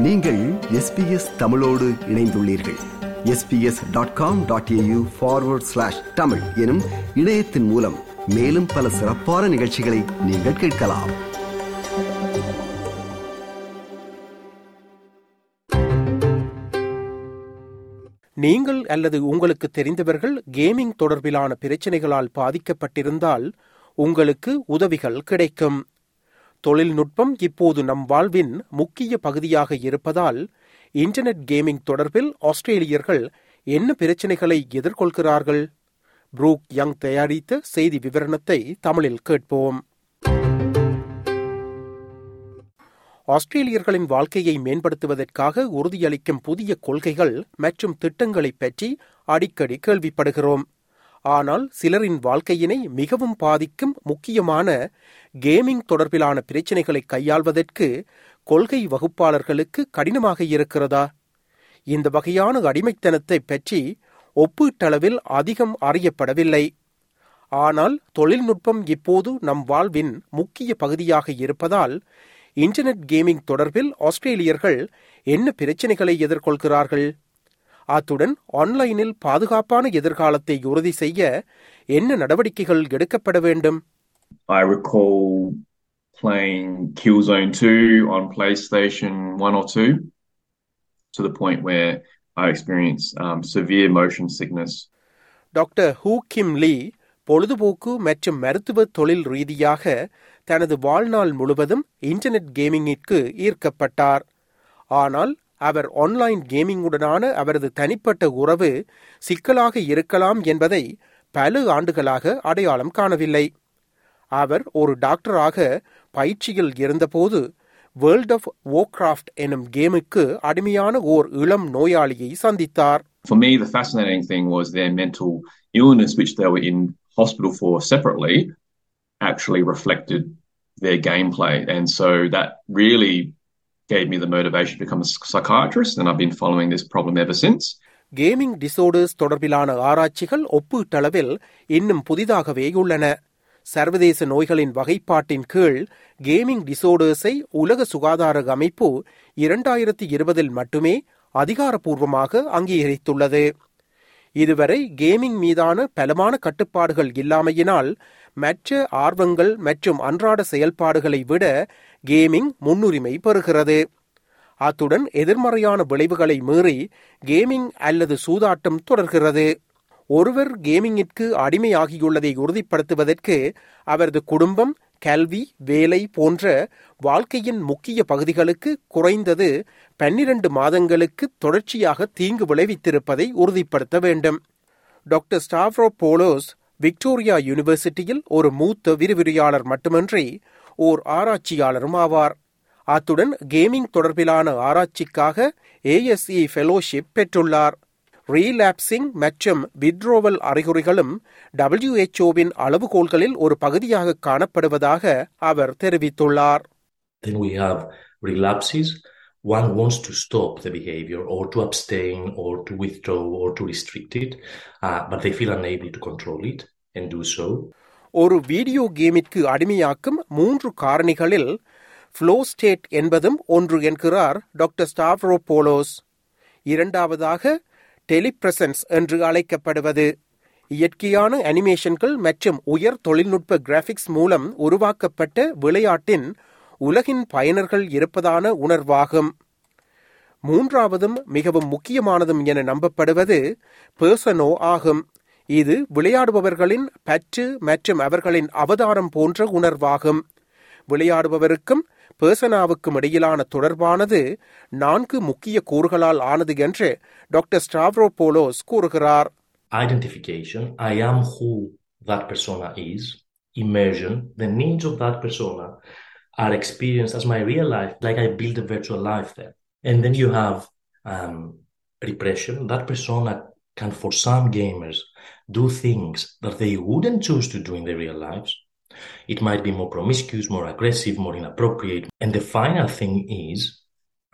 நீங்கள் எஸ்பிஎஸ் தமிழோடு இணைந்துள்ளீர்கள். SBS dot com dot AU forward slash Tamil எனும் இணையத்தின் மூலம் மேலும் பல சிறப்பான நிகழ்ச்சிகளை நீங்கள் கேட்கலாம். நீங்கள் அல்லது உங்களுக்கு தெரிந்தவர்கள் கேமிங் தொடர்பிலான பிரச்சனைகளால் பாதிக்கப்பட்டிருந்தால் உங்களுக்கு உதவிகள் கிடைக்கும். தொழில்நுட்பம் இப்போது நம் வாழ்வின் முக்கிய பகுதியாக இருப்பதால் இன்டர்நெட் கேமிங் தொடர்பில் ஆஸ்திரேலியர்கள் என்ன பிரச்சனைகளை எதிர்கொள்கிறார்கள்? ப்ரூக் யங் தயாரித்த செய்தி விவரணத்தை தமிழில் கேட்போம். ஆஸ்திரேலியர்களின் வாழ்க்கையை மேம்படுத்துவதற்காக உறுதியளிக்கும் புதிய கொள்கைகள் மற்றும் திட்டங்களைப் பற்றி அடிக்கடி கேள்விப்படுகிறோம். ஆனால் சிலரின் வாழ்க்கையினை மிகவும் பாதிக்கும் முக்கியமான கேமிங் தொடர்பிலான பிரச்சினைகளை கையாள்வதற்கு கொள்கை வகுப்பாளர்களுக்கு கடினமாக இருக்கிறதா? இந்த வகையான அடிமைத்தனத்தை பற்றி ஒப்பீட்டளவில் அதிகம் அறியப்படவில்லை. ஆனால் தொழில்நுட்பம் இப்போது நம் வாழ்வின் முக்கிய பகுதியாக இருப்பதால் இன்டர்நெட் கேமிங் தொடர்பில் ஆஸ்திரேலியர்கள் என்ன பிரச்சனைகளை எதிர்கொள்கிறார்கள்? அத்துடன் ஆன்லைனில் பாதுகாப்பான எதிர்காலத்தை உறுதி செய்ய என்ன நடவடிக்கைகள் எடுக்கப்பட வேண்டும் I recall playing Killzone 2 on PlayStation 1 or 2 to the point where I experienced um, severe motion sickness. Doctor Hu Kim Lee பொழுதுபோக்கு மற்றும் மருத்துவ தொழில் ரீதியாக தனது வாழ்நாள் முழுவதும் இன்டர்நெட் கேமிங்கிற்கு ஈர்க்கப்பட்டார் ஆனால் அவர் ஆன்லைன் கேமிங்குடனான அவரது தனிப்பட்ட உறவு சிக்கலாக இருக்கலாம் என்பதை பல ஆண்டுகளாக அடையாளம் காணவில்லை அவர் ஒரு டாக்டராக பயிற்சியில் இருந்தபோது வேர்ல்ட் ஆஃப் ஓக்ராஃப்ட் எனும் கேமுக்கு அடிமையான ஓர் இளம் நோயாளியை சந்தித்தார் For me, the fascinating thing was their mental illness, which they were in hospital for separately, actually reflected their gameplay. And so that really gave me the motivation to become a psychiatrist, and I've been following this problem ever since. Gaming disorders தொடர்பிலான ஆராய்ச்சிகள் ஒப்பீட்டளவில் இன்னும் புதிதாகவே உள்ளன சர்வதேச நோய்களின் வகைப்பாட்டின் கீழ் gaming டிசோர்டர்ஸை உலக சுகாதார அமைப்பு இரண்டாயிரத்தி இருபதில் மட்டுமே அதிகாரப்பூர்வமாக அங்கீகரித்துள்ளது இதுவரை கேமிங் மீதான பலமான கட்டுப்பாடுகள் இல்லாமையினால் மற்ற ஆர்வங்கள் மற்றும் அன்றாட செயல்பாடுகளை விட கேமிங் முன்னுரிமை பெறுகிறது. அத்துடன் எதிர்மறையான விளைவுகளை மீறி கேமிங் அல்லது சூதாட்டம் தொடர்கிறது. ஒருவர் கேமிங்கிற்கு அடிமையாகியுள்ளதை உறுதிப்படுத்துவதற்கு அவரது குடும்பம் கல்வி வேலை போன்ற வாழ்க்கையின் முக்கிய பகுதிகளுக்கு குறைந்தது பன்னிரண்டு மாதங்களுக்கு தொடர்ச்சியாக தீங்கு விளைவித்திருப்பதை உறுதிப்படுத்த வேண்டும். டாக்டர் ஸ்டாவ்ரோ போலோஸ் விக்டோரியா யூனிவர்சிட்டியில் ஒரு மூத்த விரிவுரையாளர் மட்டுமன்றி ஓர் ஆராய்ச்சியாளரும் ஆவார் அத்துடன் கேமிங் தொடர்பிலான ஆராய்ச்சிக்காக ஏஎஸ்இ ஃபெலோஷிப் பெற்றுள்ளார் ரீலாப்சிங் மற்றும் வித்ரோவல் அறிகுறிகளும் டபிள்யூஎச்ஓவின் அளவுகோல்களில் ஒரு பகுதியாக காணப்படுவதாக அவர் தெரிவித்துள்ளார் Then we have relapses. One wants to stop the behavior or to abstain or to withdraw or to restrict it, uh, but they feel unable to control it and do so. ஒரு video கேமிற்கு அடிமையாக்கும் மூன்று காரணிகளில் flow state என்பதும் ஒன்று என்கிறார் doctor ஸ்டாவ்ரோ போலோஸ் இரண்டாவதாக டெலிப்ரசன்ஸ் என்று அழைக்கப்படுவது. இயற்கையான அனிமேஷன்கள் மற்றும் உயர் தொழில்நுட்ப கிராபிக்ஸ் மூலம் உருவாக்கப்பட்ட விளையாட்டின் உலகின் பயனர்கள் இருப்பதான உணர்வாகும். மூன்றாவதும் மிகவும் முக்கியமானதும் என நம்பப்படுவது பேர்சனோ ஆகும். இது விளையாடுபவர்களின் பற்று மற்றும் அவர்களின் அவதாரம் போன்ற உணர்வாகும் விளையாடுபவருக்கும் பேர்சனாவுக்கும் இடையிலான தொடர்பானது நான்கு முக்கிய கூறுகளால் ஆனது என்று டாக்டர் ஸ்டாவ்ரோ போலோஸ் கூறுகிறார் Identification, I am who that persona is. Immersion, the needs of that persona are experienced as my real life, like I build a virtual life there. And then you have um, repression. That persona can, for some gamers, do things that they wouldn't choose to do in their real lives. It might be more promiscuous, more aggressive, more inappropriate. And the final thing is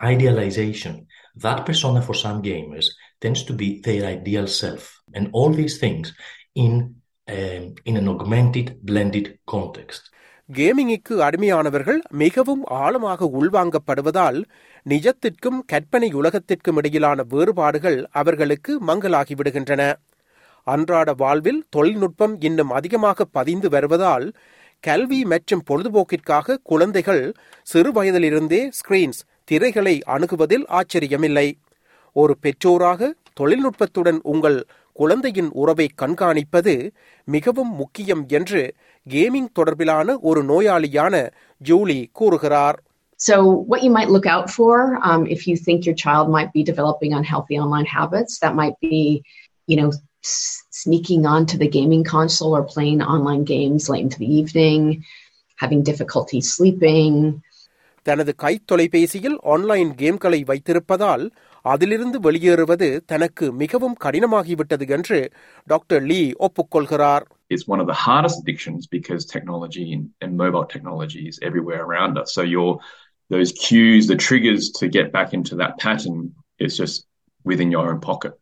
idealization. That persona for some gamers tends to be their ideal self. And all these things in, um, in an augmented, blended context. கேமிங்கிற்கு அடிமையானவர்கள் மிகவும் ஆழமாக உள்வாங்கப்படுவதால் நிஜத்திற்கும் கற்பனை உலகத்திற்கும் இடையிலான வேறுபாடுகள் அவர்களுக்கு மங்கலாகிவிடுகின்றன அன்றாட வாழ்வில் தொழில்நுட்பம் இன்னும் அதிகமாக பதிந்து வருவதால் கல்வி மற்றும் பொழுதுபோக்கிற்காக குழந்தைகள் சிறு வயதிலிருந்தே ஸ்கிரீன்ஸ் திரைகளை அணுகுவதில் ஆச்சரியமில்லை. ஒரு பெற்றோராக தொழில்நுட்பத்துடன் உங்கள் குழந்தையின் உறவை கண்காணிப்பது மிகவும் முக்கியம் என்று கேமிங் தொடர்பிலான ஒரு நோயாளியான ஜூலி கூறுகிறார் So, what you might look out for um, if you think your child might be developing unhealthy online habits, that might be, you know, sneaking onto the gaming console or playing online games late into the evening, having difficulty sleeping. தனது கைத்தொலைபேசியில் online கேம்களை வைத்திருப்பதால் அதிலிருந்து வெளியேறுவது தனக்கு மிகவும் கடினமாகிவிட்டது என்று doctor Lee ஒப்புக்கொள்கிறார் It's one of the hardest addictions because technology and, and mobile technology is everywhere around us. So your those cues, the triggers to get back into that pattern is just within your own pocket.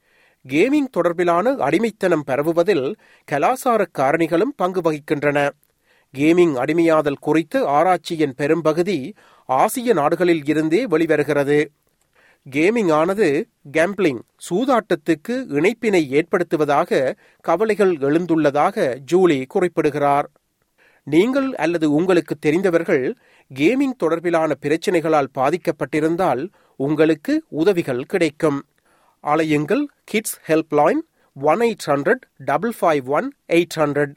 Gaming தொடர்பிலான அடிமைத்தனம் பரவுவதில் கலாசார காரணிகளும் பங்கு வகிக்கின்றன gaming அடிமையாதல் குறித்து ஆராய்ச்சியின் பெரும்பகுதி ஆசிய நாடுகளில் இருந்தே வெளிவருகிறது கேமிங் ஆனது கேம்பிளிங் சூதாட்டத்துக்கு இணைப்பினை ஏற்படுத்துவதாக கவலைகள் எழுந்துள்ளதாக ஜூலி குறிப்பிடுகிறார். நீங்கள் அல்லது உங்களுக்கு தெரிந்தவர்கள் கேமிங் தொடர்பிலான பிரச்சினைகளால் பாதிக்கப்பட்டிருந்தால் உங்களுக்கு உதவிகள் கிடைக்கும். அலையுங்கள் kids helpline one eight hundred double five one eight hundred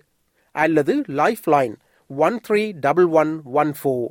அல்லது lifeline one three double one one four